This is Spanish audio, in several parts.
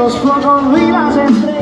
los fogonrilas entre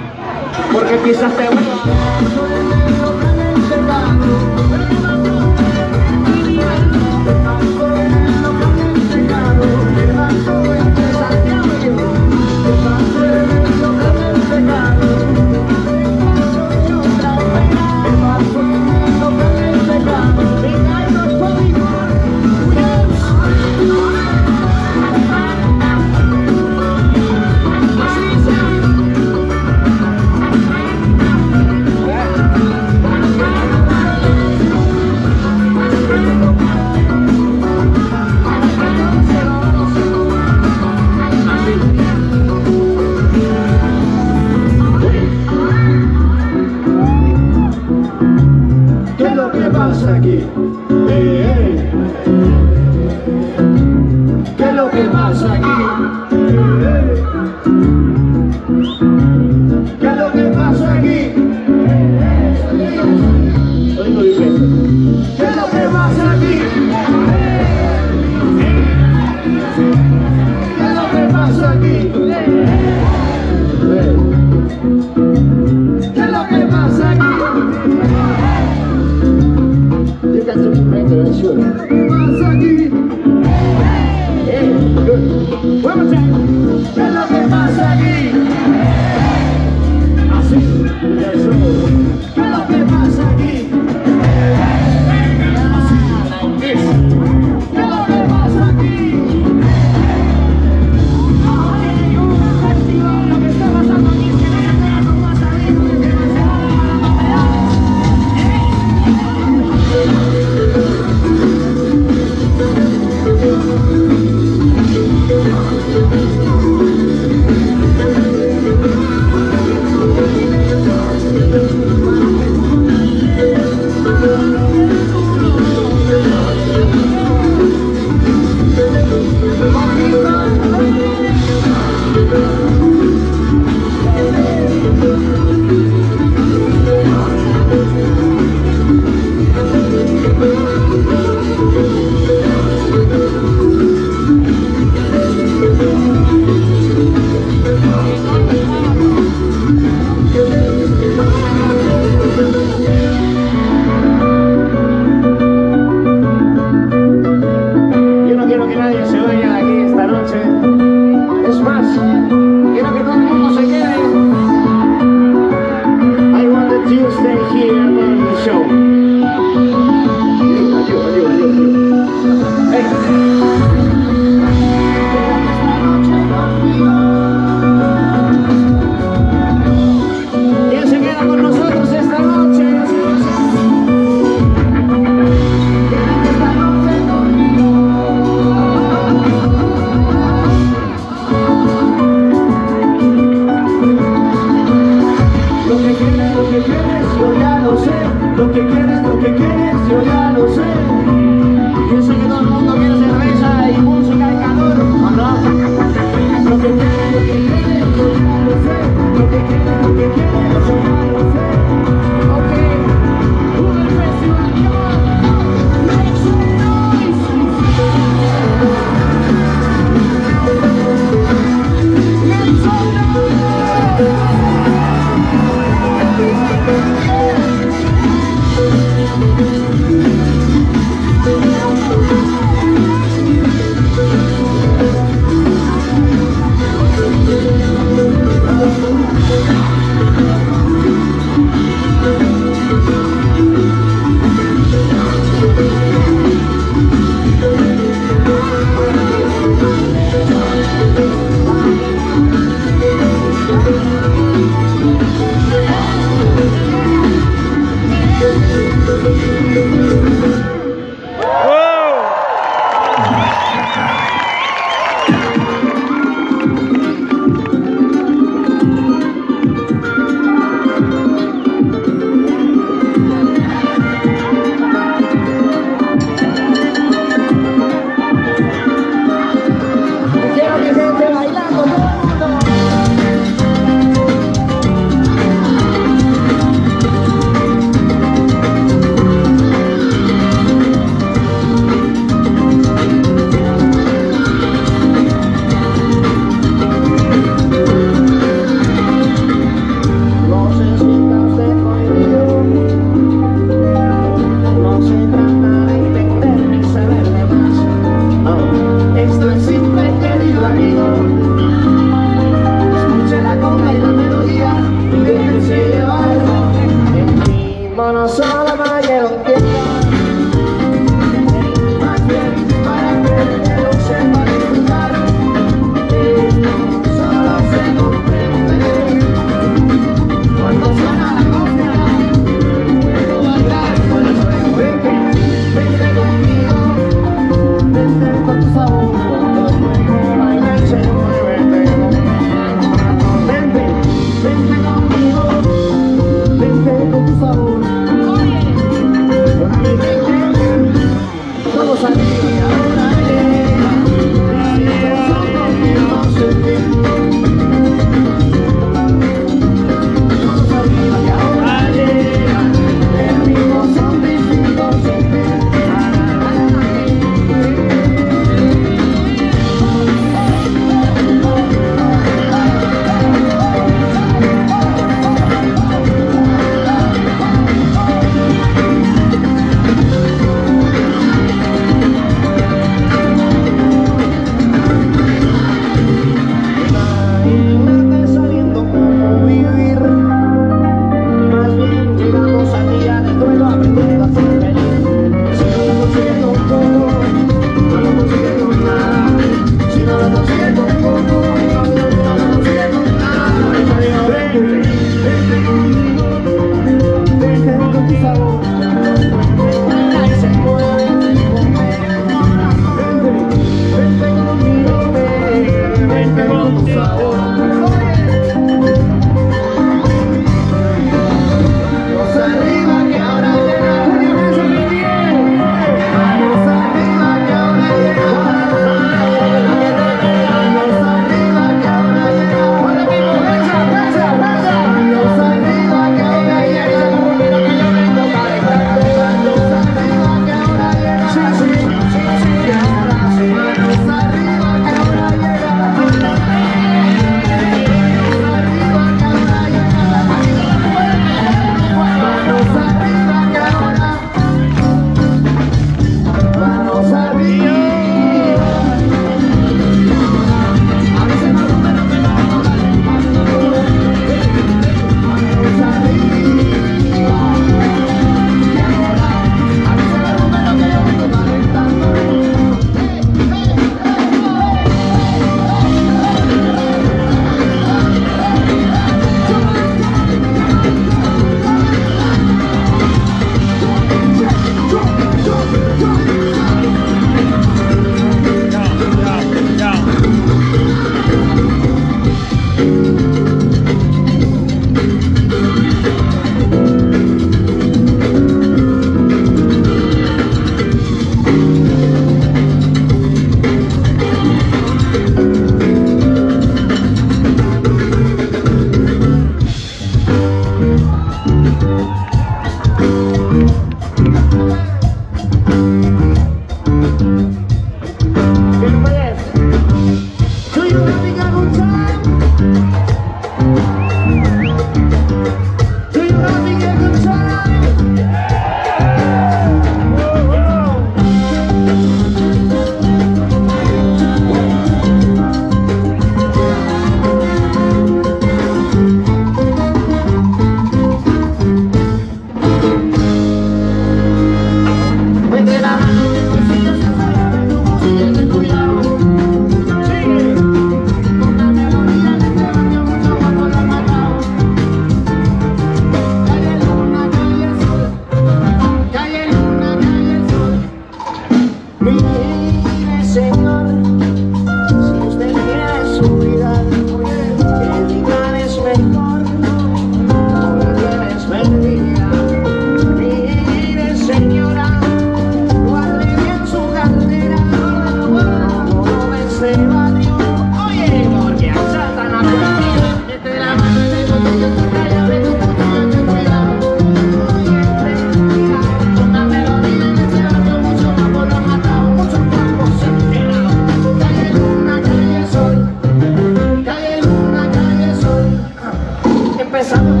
besando.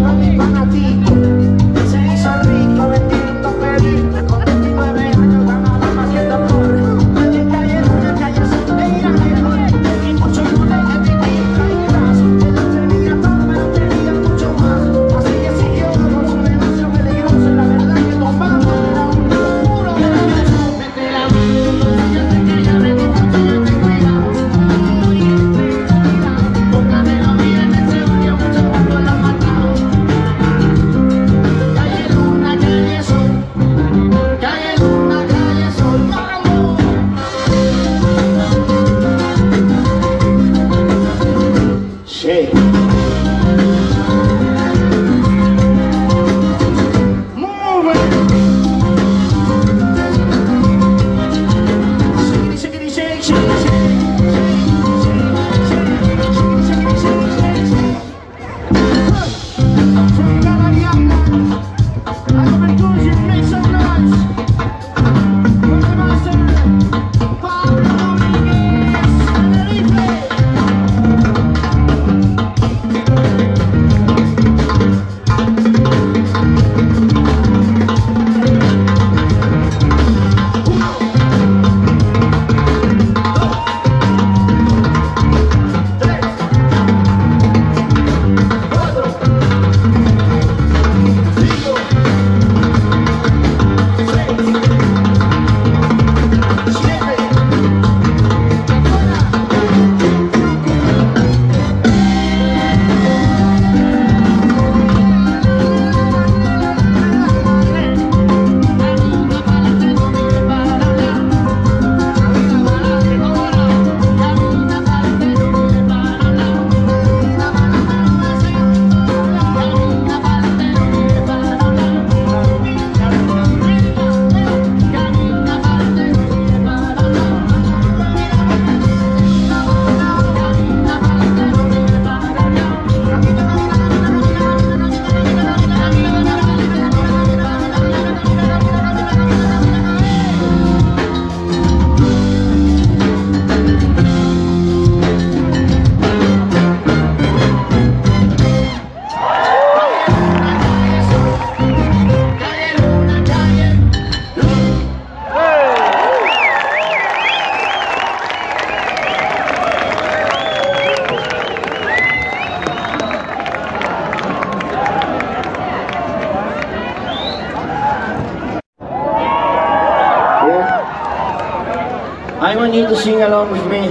along with me.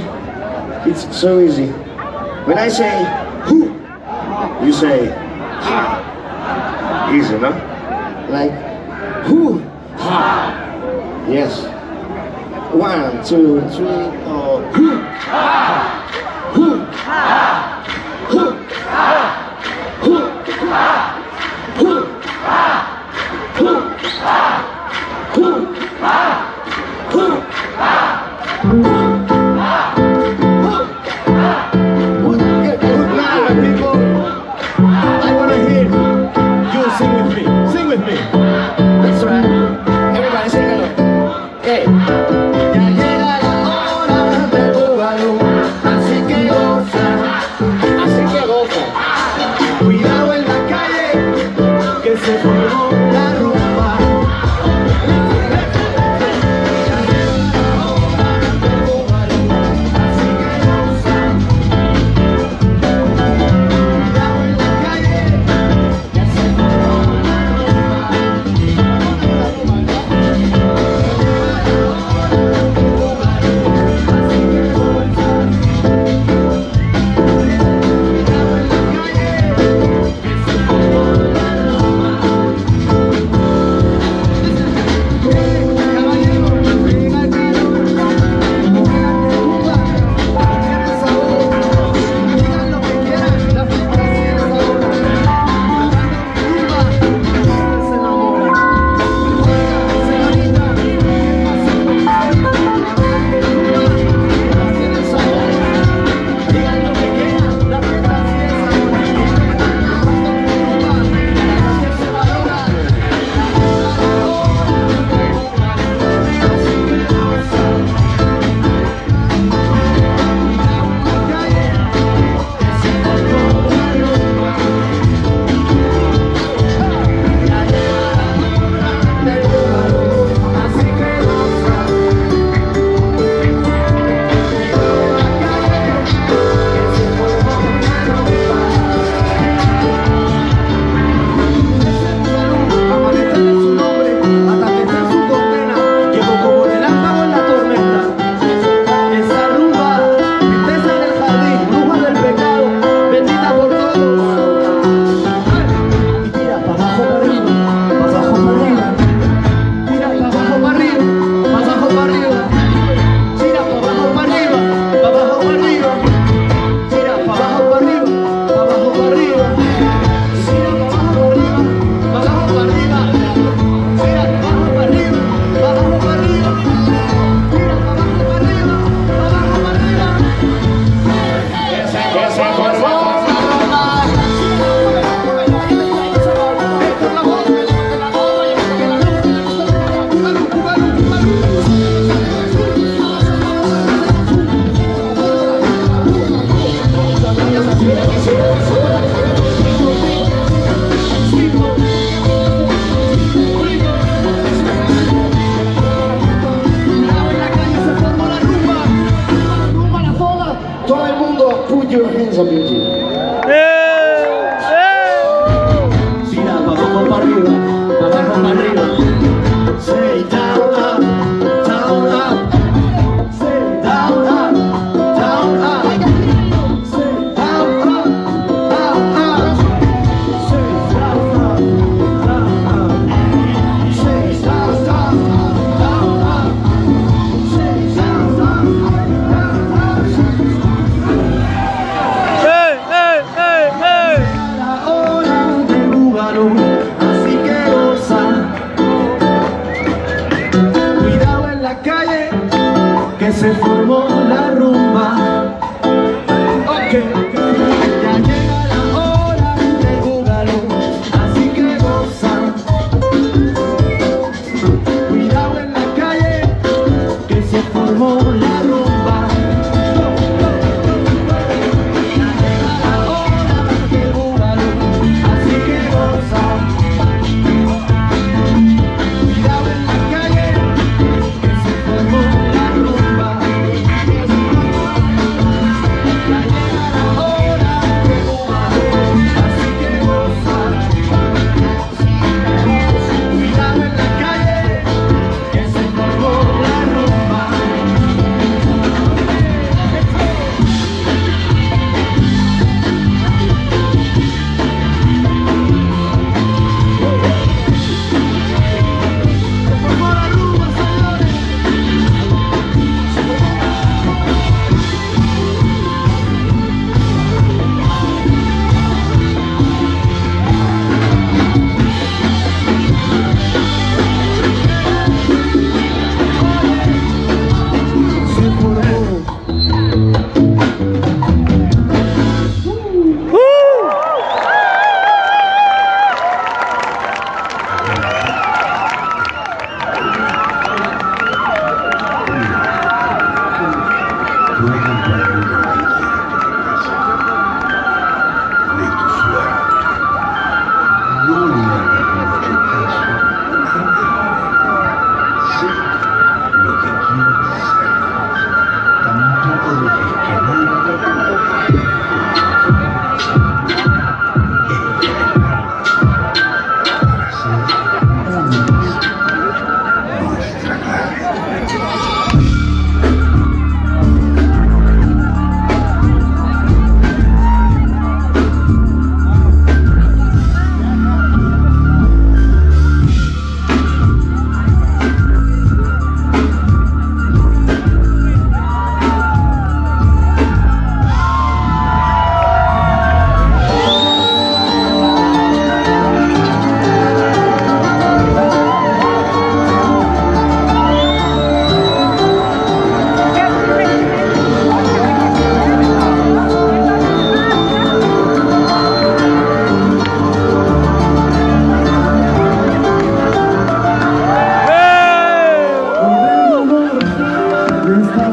It's so easy. When I say who, you say ha. Easy, no? Like who, ha. Yes. One, two, three, who, ha. Who, ha. Sing with me. Sing with me.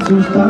asustar.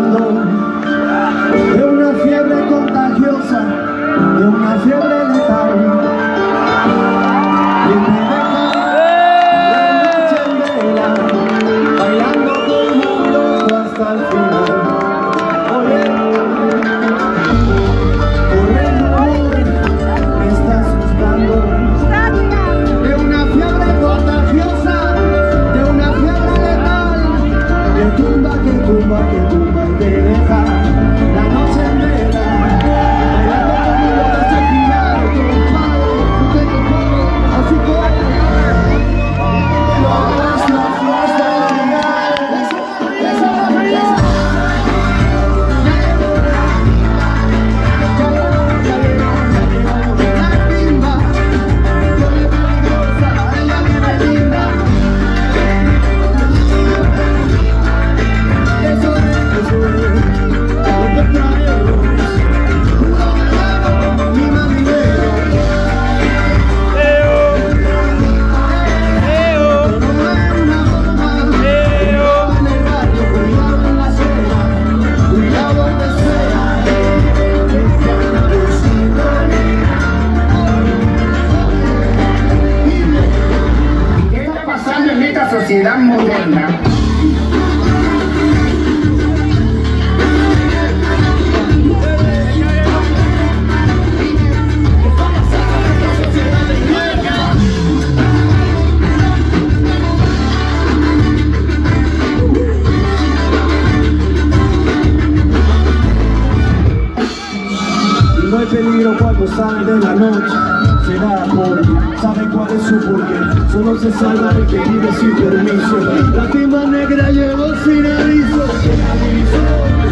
peligro cuando salen de la noche da por sabe cuál es su porqué Solo se salva el que vive sin permiso La timba negra llegó sin aviso ¿Quién la divisó?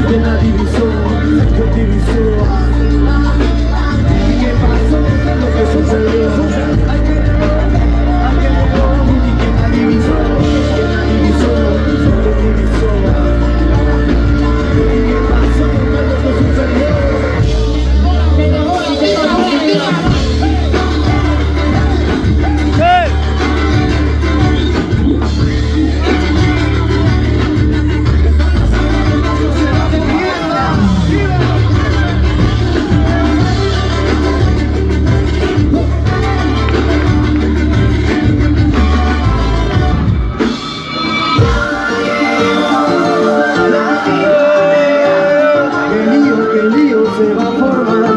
¿Quién la divisó? la divisó? ¿Qué pasó? pasó que sucedió? Que el lío, que el lío se va a formar